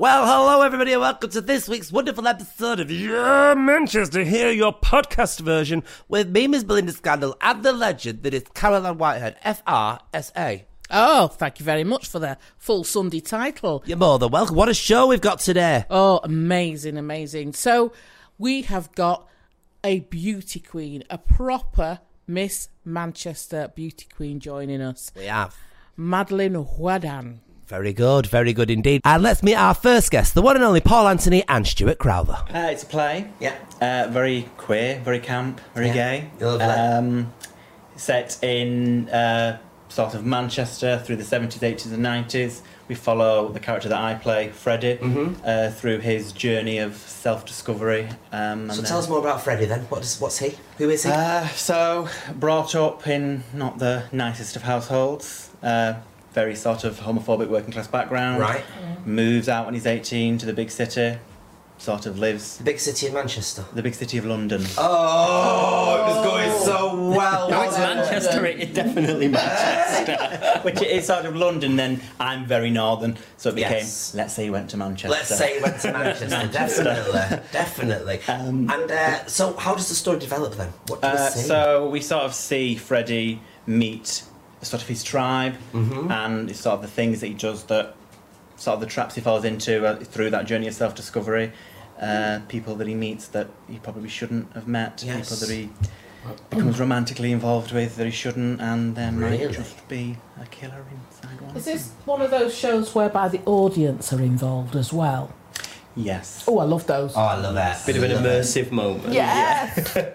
Well, hello everybody, and welcome to this week's wonderful episode of Your Manchester. Here, your podcast version with me, Miss Belinda Scandal, and the legend that is Caroline Whitehead, F R S A. Oh, thank you very much for the full Sunday title. You're more than welcome. What a show we've got today. Oh, amazing, amazing. So, we have got a beauty queen, a proper Miss Manchester beauty queen joining us, We have. Madeline Huadan. Very good, very good indeed. And let's meet our first guest, the one and only Paul Anthony and Stuart Crowther. Uh, it's a play. Yeah. Uh, very queer, very camp, very Yeah. gay. Love. Um, set in uh, sort of Manchester through the 70s, 80s, and 90s. We follow the character that I play, Freddie, Mm-hmm. uh, through his journey of self discovery. Um, So tell us more about Freddie then. What is, what's he? Who is he? Uh, so, brought up in not the nicest of households. Uh, very sort of homophobic working class background. right. Moves out when he's 18 to the big city. Sort of lives The big city of Manchester. the big city of London. Oh, it was going so well. No, it's Manchester. It, it definitely Manchester. Which is sort of London, then I'm very northern, so it became, Yes. let's say he went to Manchester. Let's say he went to Manchester. definitely, definitely. Um, and uh, so, how does the story develop then? What do we Uh, see? so we sort of see Freddie meet sort of his tribe Mhm. and sort of the things that he does that sort of the traps he falls into uh, through that journey of self-discovery. Uh, people that he meets that he probably shouldn't have met. Yes. People that he becomes romantically involved with that he shouldn't, and there Really? might just be a killer inside one. Is this one of those shows whereby the audience are involved as well? Yes. Oh, I love those. oh, I love it. Bit of an Love it. immersive moment. Yeah.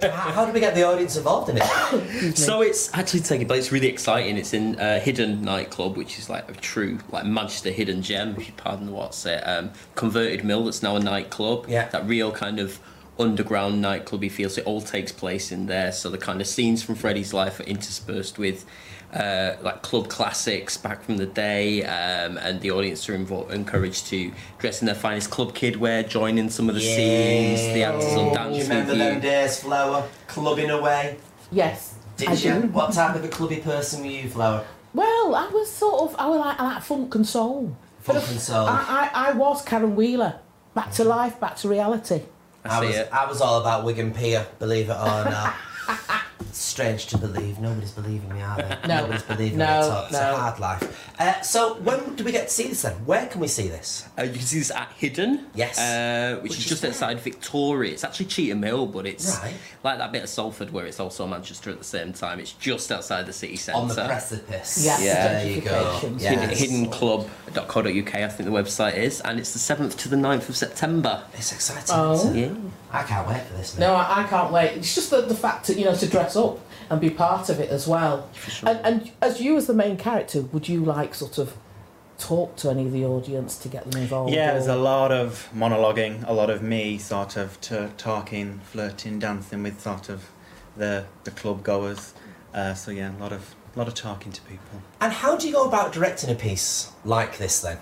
How, how do we get the audience involved in it? So it's actually taking place. It's really exciting. It's in a hidden nightclub, which is like a true like Manchester hidden gem, if you pardon what's it. Um, converted mill that's now a nightclub. Yeah. That real kind of underground nightclubby feel. So it all takes place in there. So the kind of scenes from Freddie's life are interspersed with. Uh, like club classics back from the day, um, and the audience are invo- encouraged to dress in their finest club kid wear, join in some of the scenes. The actors will dance You remember you. them days, Flower? Clubbing away. yes. Did I you? do. What type of a clubby person were you, Flower? Well, I was sort of, I was like, I like funk and soul. Funk and soul. I, I, I was Caron Wheeler. Back to life, back to reality. I see was, it. I was all about Wigan Pier, believe it or not. Strange to believe. Nobody's believing me, are they? No. Nobody's believing No, me at all. It's no. a hard life. Uh, so, when do we get to see this then? Where can we see this? Uh, you can see this at Hidden, Yes. uh, which, Which is is just where? outside Victoria. It's actually Cheetham Hill, but it's Right. like that bit of Salford where it's also Manchester at the same time. It's just outside the city centre. On the precipice. Yes, Yeah. There you go. Yes. Hidden, hiddenclub.co.uk, I think the website is, and it's the 7th to the 9th of September. It's exciting. Oh. isn't it? Yeah. I can't wait for this. No. I, I can't wait. It's just the, the fact that, you know, to dress up and be part of it as well. sure. And, and as you, as the main character, would you like sort of talk to any of the audience to get them involved? Yeah, or- there's a lot of monologuing, a lot of me sort of t- talking, flirting, dancing with sort of the the club goers. Uh, so yeah, a lot of a lot of talking to people. And how do you go about directing a piece like this then?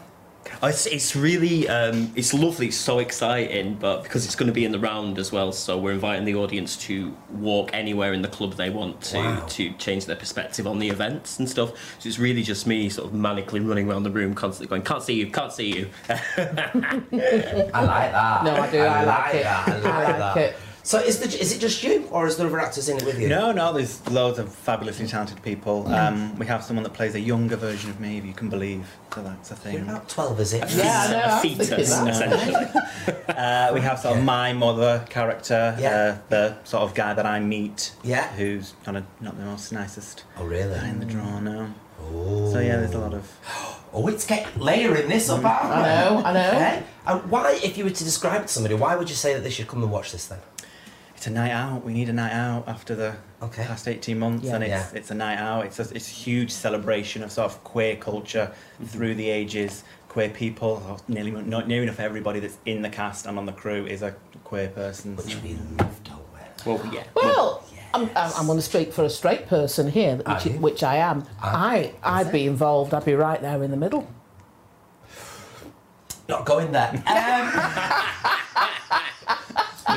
Oh, It's, it's really um, it's lovely, it's so exciting, but because it's going to be in the round as well, so we're inviting the audience to walk anywhere in the club they want to Wow. to change their perspective on the events and stuff. So it's really just me sort of manically running around the room, constantly going, "Can't see you, can't see you." I like that. No, I do. I, like it. that. I like, I like that. it. So is the, is it just you, or is there other actors in it with you? No, no, there's loads of fabulously talented people. Um, we have someone that plays a younger version of me, if you can believe. So that's a You're thing. about twelve, is it? Yeah, I know, I a was thinking fetus, that. essentially. Uh, we have sort of Yeah. my mother character, Yeah. uh, the sort of guy that I meet, Yeah. who's kind of not the most nicest Oh really? guy in the draw now. Oh. So yeah, there's a lot of Oh, it's get layering this up, aren't? I know, I know. Okay. And why, if you were to describe it to somebody, why would you say that they should come and watch this then? It's a night out. We need a night out after the Okay. past eighteen months, Yeah. and it's Yeah. it's a night out. It's a, it's a huge celebration of sort of queer culture Mm-hmm. through the ages. Queer people, or nearly not near enough everybody that's in the cast and on the crew is a queer person. Which so- we love, don't well, yeah. Well, I'm, I'm, I'm going to speak for a straight person here, which, you? which I am. I, I'd be involved. I'd be right there in the middle. Not going there. Um, you're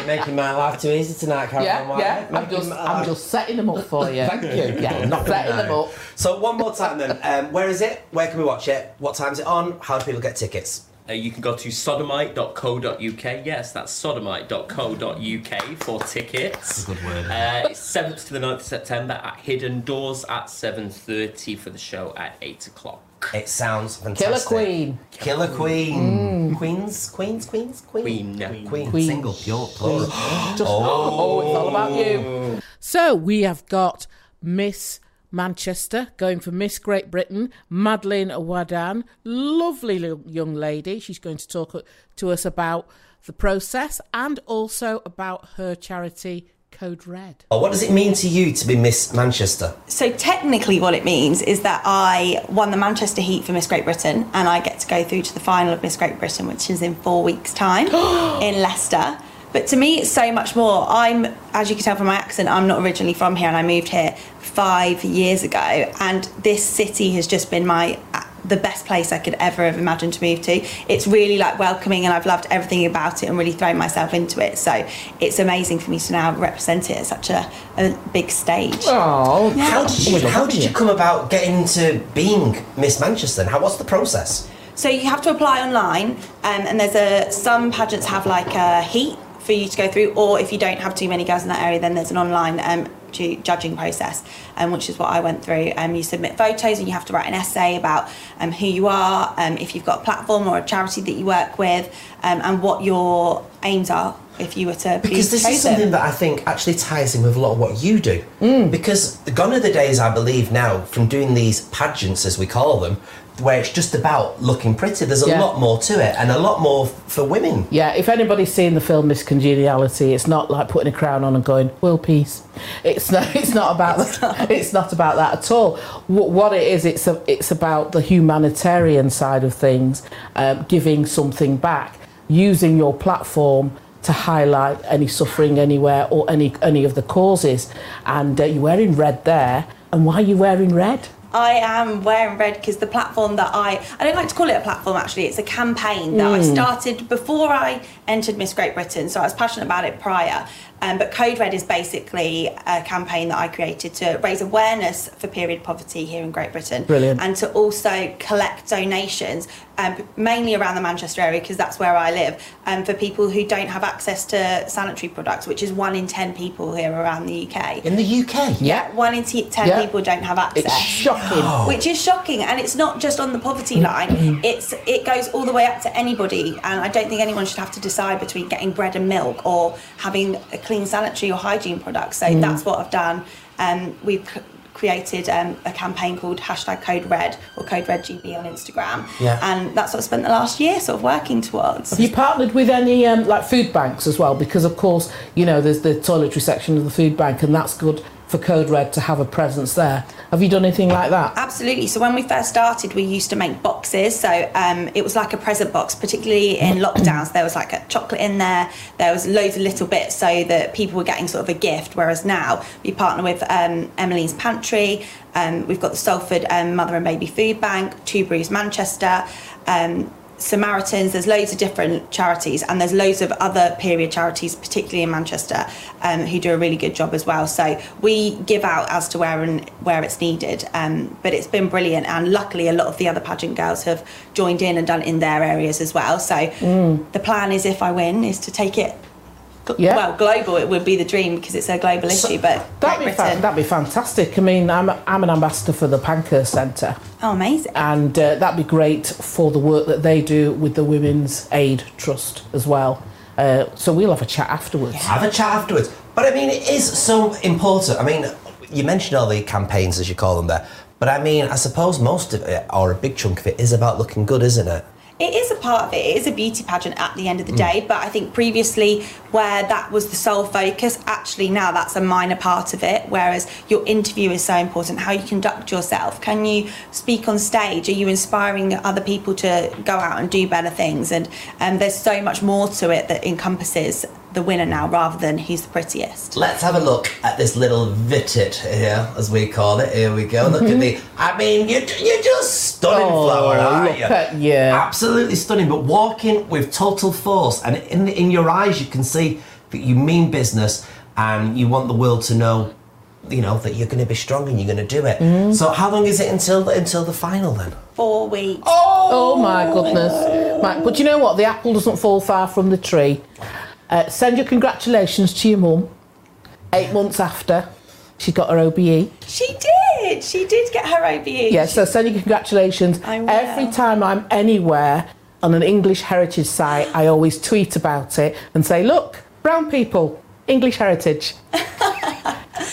making my life too easy tonight, Caroline. Yeah, yeah. I'm just, I'm just setting them up for you. Thank you. Yeah, Not setting them up. So one more time then. Um, where is it? Where can we watch it? What time is it on? How do people get tickets? Uh, you can go to sodomite.co.uk. Yes, that's sodomite.co.uk for tickets. Good word. Uh, it's 7th to the 9th of September at Hidden Doors at 7.30 for the show at 8 o'clock. It sounds fantastic. Killer. Queen. Killer Queen. Queens, Queens, Queens, Queen. Queen. Queen. Queen. Single, pure, plural. Just, oh. it's all about you. So we have got Miss Manchester going for Miss Great Britain, Madeline Wadan, lovely young lady. She's going to talk uh, to us about the process and also about her charity Code Red. Oh, what does it mean to you to be Miss Manchester? So technically, what it means is that I won the Manchester Heat for Miss Great Britain, and I get to go through to the final of Miss Great Britain, which is in four weeks' time in Leicester. But to me, it's so much more. I'm, as you can tell from my accent, I'm not originally from here, and I moved here five years ago. And this city has just been my the best place I could ever have imagined to move to. It's really like welcoming, and I've loved everything about it, and really thrown myself into it. So it's amazing for me to now represent it at such a, a big stage. Oh, How did you How did you come about getting into being Miss Manchester? How was the process? So you have to apply online, um, and there's a some pageants have like a heat for you to go through, or if you don't have too many girls in that area, then there's an online um, judging process, um, which is what I went through. Um, you submit photos, and you have to write an essay about um, who you are, um, if you've got a platform or a charity that you work with, um, and what your aims are. If you were to be Because this is something that I think actually ties in with a lot of what you do. Mm. Because gone are the days, I believe, now from doing these pageants, as we call them, where it's just about looking pretty. There's a Yeah. lot more to it, and a lot more f- for women. Yeah, if anybody's seen the film Miss Congeniality, it's not like putting a crown on and going world peace. It's not. It's not about. that. It's not about that at all. Wh- What it is, it's a, it's about the humanitarian side of things, um, giving something back, using your platform to highlight any suffering anywhere or any any of the causes. And uh, you're wearing red there. And why are you wearing red? I am wearing red because the platform that I I don't like to call it a platform actually. It's a campaign that I hmm. started before I entered Miss Great Britain. So I was passionate about it prior um, but Code Red is basically a campaign that I created to raise awareness for period poverty here in Great Britain Brilliant. and to also collect donations um, mainly around the Manchester area because that's where I live um, for people who don't have access to sanitary products which is one in ten people here around the UK In the UK, Yeah. one in t- ten Yeah. people don't have access It's shocking. which is shocking and it's not just on the poverty line it's it goes all the way up to anybody and i don't think anyone should have to decide between getting bread and milk or having a clean sanitary or hygiene products. so that's what i've done um, we've c- created um, a campaign called hashtag code red or code red gb on instagram Yeah. and that's what i spent the last year sort of working towards Have you partnered with any um, like food banks as well? Because of course, you know, there's the toiletry section of the food bank, and that's good for Code Red to have a presence there. Have you done anything like that? Absolutely. So when we first started, we used to make boxes. So um, it was like a present box, particularly in lockdowns. There was like a chocolate in there. There was loads of little bits so that people were getting sort of a gift. Whereas now we partner with um, Emily's Pantry. Um, we've got the Salford um, Mother and Baby Food Bank, Two Brews Manchester. Samaritans, there's loads of different charities, and there's loads of other period charities, particularly in Manchester, um, who do a really good job as well. So we give out as to where and where it's needed, um, but it's been brilliant, and luckily a lot of the other pageant girls have joined in and done it in their areas as well. So the plan is, if I win, is to take it. Gl- Yeah. Well, global it would be the dream because it's a global issue, but That'd Great be, fa- that'd be fantastic. I mean, I'm, I'm an ambassador for the Pankhurst Centre, oh, amazing. and uh, that'd be great for the work that they do with the Women's Aid Trust as well. Uh, so we'll have a chat afterwards. have a chat afterwards. But I mean, it is so important. I mean, you mentioned all the campaigns, as you call them there. But I mean, I suppose most of it, or a big chunk of it, is about looking good, isn't it? It is a part of it. It is a beauty pageant at the end of the day, but I think previously, where that was the sole focus, actually now that's a minor part of it. Whereas your interview is so important, how you conduct yourself. Can you speak on stage? Are you inspiring other people to go out and do better things? And um, there's so much more to it that encompasses the winner now rather than who's the prettiest. Let's have a look at this little vitit here, as we call it. Here we go. Look at mm-hmm. me. I mean, you're, you're just stunning Oh, flower, aren't look you? at you. Absolutely stunning. But walking with total force, and in in your eyes, you can see that you mean business, and you want the world to know you know that you're going to be strong and you're going to do it. Mm-hmm. So how long is it until until the final then? Four weeks. Oh, oh my goodness. Right, but you know what? The apple doesn't fall far from the tree. Uh, send your congratulations to your mum. Eight months after, she got her OBE. She did. She did get her OBE. Yeah, so send your congratulations. I will. Every time I'm anywhere on an English heritage site, I always tweet about it and say, look, brown people, English heritage.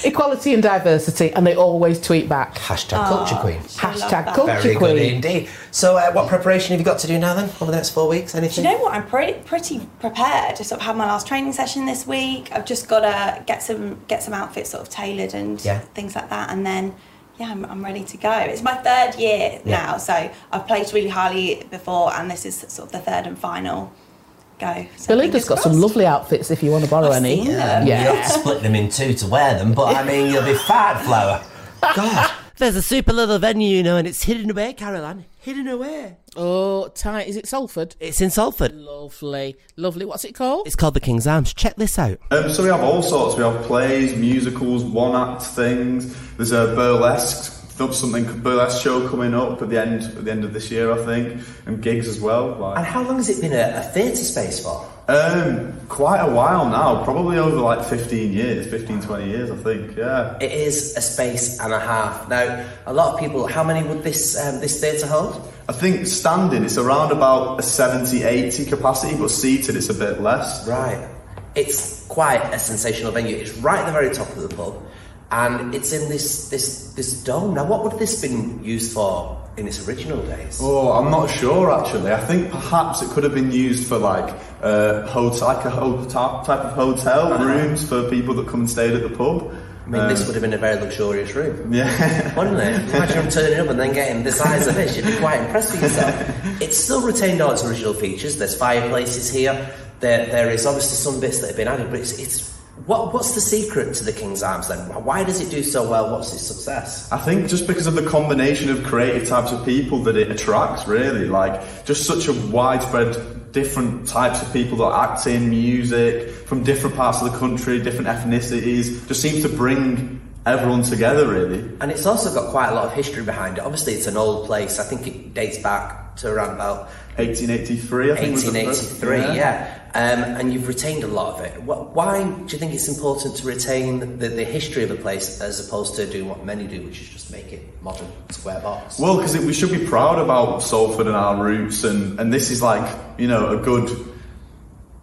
Equality and diversity, and they always tweet back. Hashtag culture queen. Hashtag that. culture Very good indeed. So, uh, what preparation have you got to do now then over the next four weeks? Do Anything? you know what? I'm pretty pretty prepared. I sort of had my last training session this week. I've just got to get some get some outfits sort of tailored and Yeah. things like that, and then yeah, I'm, I'm ready to go. It's my third year Yeah. now, so I've placed really highly before, and this is sort of the third and final go. So Belinda's fingers got some lovely outfits if you want to borrow I've any. seen them. You Yeah. have to split them in two to wear them, but I mean, you'll be fat, flower. God. There's a super little venue, you know, and it's hidden away, Caroline. Hidden away. Oh, tight. Is it Salford? It's in Salford. Lovely. Lovely. What's it called? It's called the King's Arms. Check this out. Um, so we have all sorts. We have plays, musicals, one-act things. There's a burlesque, something burlesque show coming up at the end at the end of this year, I think, and gigs as well. And how long has it been a, a theatre space for? um, quite a while now, probably over like 15 years, 15, 20 years, I think. Yeah. It is a space and a half. Now, a lot of people, how many would this um, this theatre hold? I think standing it's around about a 70, 80 capacity, but seated it's a bit less. Right. It's quite a sensational venue. It's right at the very top of the pub, and it's in this this this dome. Now, what would this have been used for in its original days? Oh, I'm not sure actually. I think perhaps it could have been used for like uh, hotel, like a hotel type of hotel rooms for people that come and stayed at the pub. I mean, this would have been a very luxurious room. Yeah. Wouldn't it? Imagine turning up and then getting the size of this. You'd be quite impressed with yourself. It's still retained all its original features. There's fireplaces here. There, there is obviously some bits that have been added, but it's, it's what, what's the secret to the King's Arms then? Why does it do so well? What's its success? I think just because of the combination of creative types of people that it attracts, really, like just such a widespread, different types of people that act in music from different parts of the country, different ethnicities, just seems to bring everyone together, really. And it's also got quite a lot of history behind it. Obviously, it's an old place. I think it dates back to around about 1883, I think. was the first- 1883, yeah. Um, and you've retained a lot of it. Why do you think it's important to retain the, the history of a place as opposed to doing what many do, which is just make it modern, square box? Well, because we should be proud about Salford and our roots, and, and this is like, you know, a good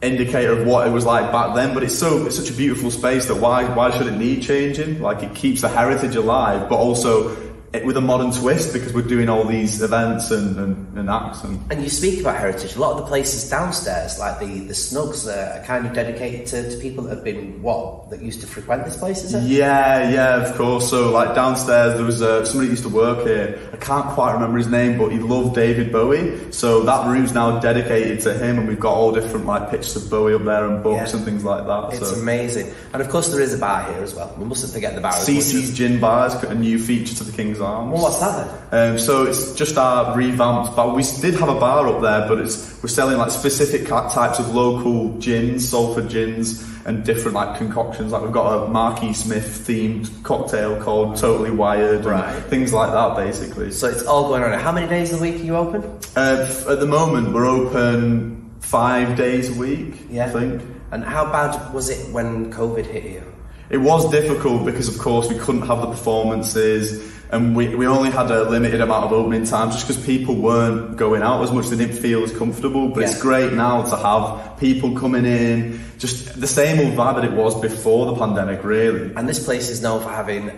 indicator of what it was like back then. But it's so it's such a beautiful space that why why should it need changing? Like it keeps the heritage alive, but also it, with a modern twist because we're doing all these events and, and, and acts and And you speak about heritage. A lot of the places downstairs, like the, the Snugs, uh, are kind of dedicated to, to people that have been, what, that used to frequent this place, is it? Yeah, yeah, of course. So, like downstairs, there was uh, somebody used to work here. I can't quite remember his name, but he loved David Bowie. So that room's now dedicated to him, and we've got all different like pictures of Bowie up there and books Yeah. and things like that. It's so. amazing. And of course, there is a bar here as well. We mustn't forget the bar. CC's Gin Bar is a new feature to the King's Arms. Well, what's that then? Um, so it's just our revamped bar. We did have a bar up there, but it's we're selling like specific types of local gins, Salford gins, and different like concoctions. Like we've got a Marquis Smith themed cocktail called Totally Wired, Right. things like that, basically. So it's all going on. How many days a week are you open? Uh, f- at the moment, we're open five days a week. Yeah. I think. And how bad was it when COVID hit you? It was difficult because, of course, we couldn't have the performances and we, we only had a limited amount of opening time just because people weren't going out as much. They didn't feel as comfortable. But it's great now to have people coming in, just the same old vibe that it was before the pandemic, really. And this place is known for having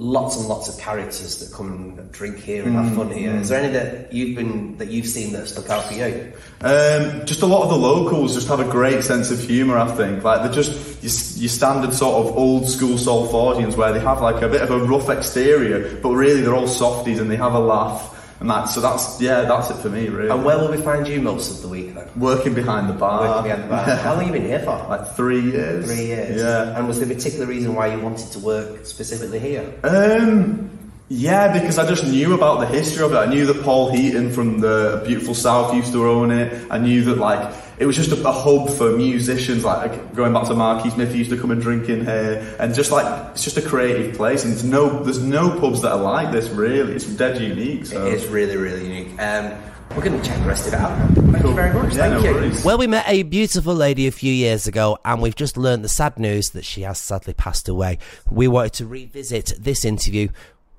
lots and lots of characters that come and drink here and have fun here. Is there any that you've been that you've seen that stuck out for you? Um, just a lot of the locals just have a great sense of humour, I think. Like they're just your, your standard sort of old school Salfordians where they have like a bit of a rough exterior, but really they're all softies and they have a laugh. And that, so that's, yeah, that's it for me, really. And where will we find you most of the week then? Working behind the bar. Working behind the bar. How long have you been here for? Like three years. Three years. Yeah. And was there a particular reason why you wanted to work specifically here? Um, yeah, because I just knew about the history of it. I knew that Paul Heaton from the Beautiful South used to own it. I knew that like it was just a, a hub for musicians. Like going back to Marquis Smith, he used to come and drink in here, and just like it's just a creative place. And there's no there's no pubs that are like this. Really, it's dead unique. So It is really, really unique. Um, we're going to check the rest of it out. Thank you very much. Yeah, Thank no you. worries. Well, we met a beautiful lady a few years ago, and we've just learned the sad news that she has sadly passed away. We wanted to revisit this interview.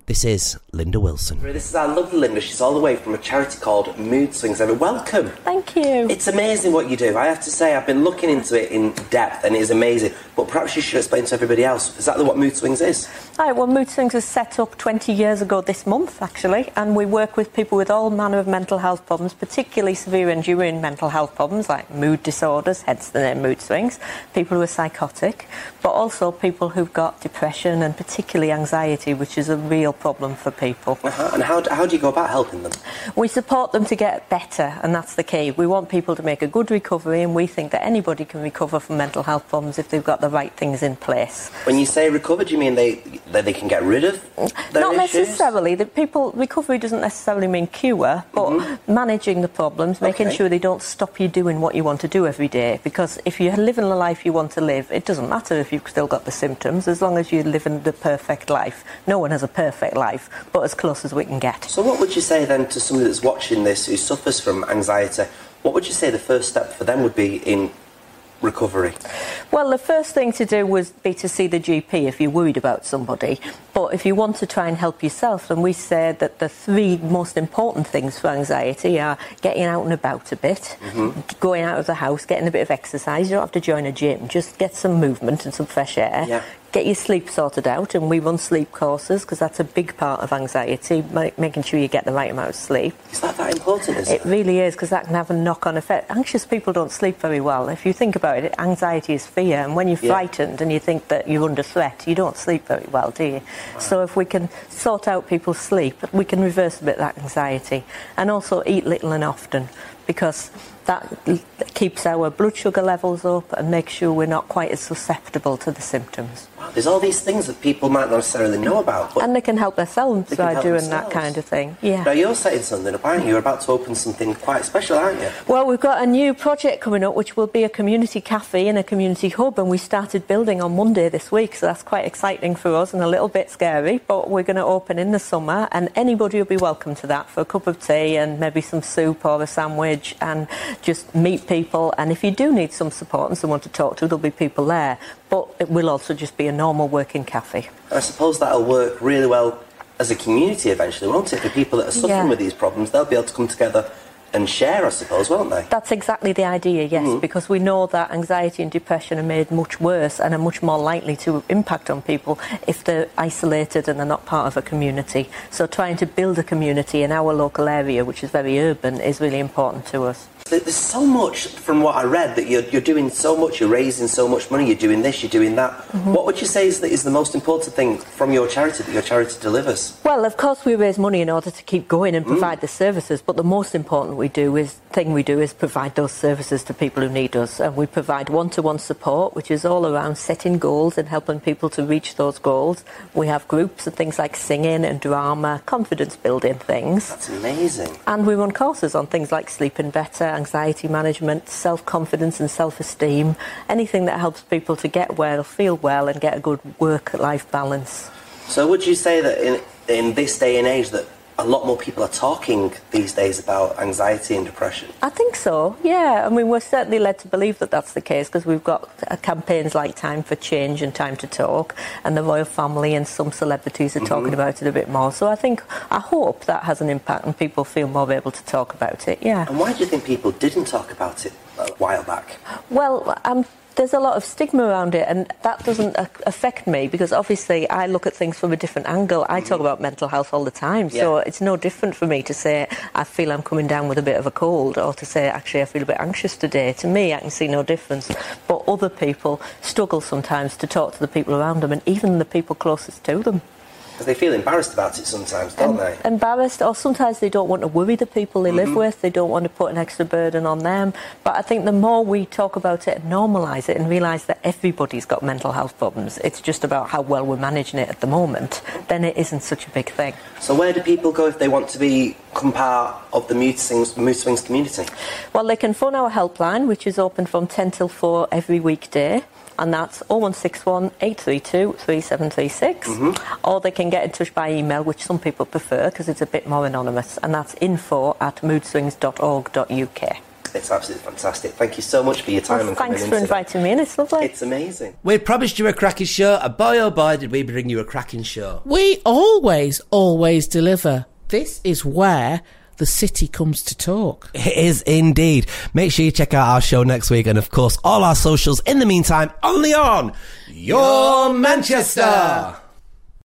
This is Linda Wilson. This is our lovely Linda. She's all the way from a charity called Mood Swings. Ever welcome. Thank you. It's amazing what you do. I have to say, I've been looking into it in depth, and it is amazing. But perhaps you should explain to everybody else exactly what Mood Swings is. Right, well, Mood Swings was set up 20 years ago this month, actually, and we work with people with all manner of mental health problems, particularly severe enduring mental health problems like mood disorders, hence the name Mood Swings, people who are psychotic, but also people who've got depression and particularly anxiety, which is a real problem for people. Uh-huh. And how, how do you go about helping them? We support them to get better, and that's the key. We want people to make a good recovery, and we think that anybody can recover from mental health problems if they've got the right things in place. When you say recover, do you mean they that they can get rid of their Not issues? necessarily. The people recovery doesn't necessarily mean cure, but managing the problems, making Okay. sure they don't stop you doing what you want to do every day. Because if you're living the life you want to live, it doesn't matter if you've still got the symptoms, as long as you're living the perfect life. No one has a perfect life, but as close as we can get. So, what would you say then to somebody that's watching this who suffers from anxiety? What would you say the first step for them would be in recovery? Well, the first thing to do would be to see the GP if you're worried about somebody. But if you want to try and help yourself, then we say that the three most important things for anxiety are getting out and about a bit, mm-hmm. going out of the house, getting a bit of exercise. You don't have to join a gym, just get some movement and some fresh air. Yeah. Get your sleep sorted out, and we run sleep courses because that's a big part of anxiety, ma- making sure you get the right amount of sleep. Is that that important? Is It really is because that can have a knock-on effect. Anxious people don't sleep very well. If you think about it, anxiety is fear, and when you're Yeah. frightened and you think that you're under threat, you don't sleep very well, do you? So if we can sort out people's sleep, we can reverse a bit that anxiety, and also eat little and often because that keeps our blood sugar levels up and makes sure we're not quite as susceptible to the symptoms. Wow, there's all these things that people might not necessarily know about. But And they can help themselves can by help doing themselves. that kind of thing. Yeah. now you're setting something up, aren't you? You're about to open something quite special, aren't you? Well, we've got a new project coming up, which will be a community cafe and a community hub, and we started building on Monday this week, so that's quite exciting for us and a little bit scary. But we're going to open in the summer, and anybody will be welcome to that for a cup of tea and maybe some soup or a sandwich, and just meet people. And if you do need some support and someone to talk to, there'll be people there. But it will also just be a normal working cafe. And I suppose that'll work really well as a community eventually, won't it? For people that are suffering Yeah. with these problems, they'll be able to come together and share, I suppose, won't they? That's exactly the idea, yes, mm-hmm. because we know that anxiety and depression are made much worse and are much more likely to impact on people if they're isolated and they're not part of a community. So trying to build a community in our local area, which is very urban, is really important to us. There- There's so much from what I read that you're, you're doing so much, you're raising so much money, you're doing this, you're doing that. Mm-hmm. What would you say is the, is the most important thing from your charity that your charity delivers? Well, of course, we raise money in order to keep going and provide the services, but the most important we do is thing we do is provide those services to people who need us, and we provide one-to-one support, which is all around setting goals and helping people to reach those goals. We have groups and things like singing and drama, confidence-building things. That's amazing. And we run courses on things like sleeping better, anxiety management, self confidence and self esteem, anything that helps people to get well, feel well, and get a good work life balance. So would you say that in, in this day and age that a lot more people are talking these days about anxiety and depression? I think so, yeah. I mean, we're certainly led to believe that that's the case because we've got uh, campaigns like Time for Change and Time to Talk, and the royal family and some celebrities are talking about it a bit more. So I think, I hope that has an impact and people feel more able to talk about it, yeah. And why do you think people didn't talk about it a while back? Well, um, there's a lot of stigma around it, and that doesn't affect me because obviously I look at things from a different angle. I talk about mental health all the time, so Yeah. it's no different for me to say I feel I'm coming down with a bit of a cold or to say actually I feel a bit anxious today. To me, I can see no difference. But other people struggle sometimes to talk to the people around them, and even the people closest to them. Because they feel embarrassed about it sometimes, don't they? embarrassed or sometimes they don't want to worry the people they live mm-hmm. with they don't want to put an extra burden on them but i think the more we talk about it and normalise it and realise that everybody's got mental health problems it's just about how well we're managing it at the moment then it isn't such a big thing So where do people go if they want to become part of the Mood Swings, Mood Swings community? Well, they can phone our helpline, which is open from 10 till 4 every weekday. And that's 0161 832 3736. Mm-hmm. Or they can get in touch by email, which some people prefer because it's a bit more anonymous. And that's info at moodswings.org.uk. It's absolutely fantastic. Thank you so much for your time Well, and thanks coming for in today. inviting me in. It's lovely. It's amazing. We promised you a cracking show, and boy oh boy did we bring you a cracking show. We always, always deliver. This is where the city comes to talk. It is indeed. Make sure you check out our show next week, and of course, all our socials in the meantime, only on Your Manchester.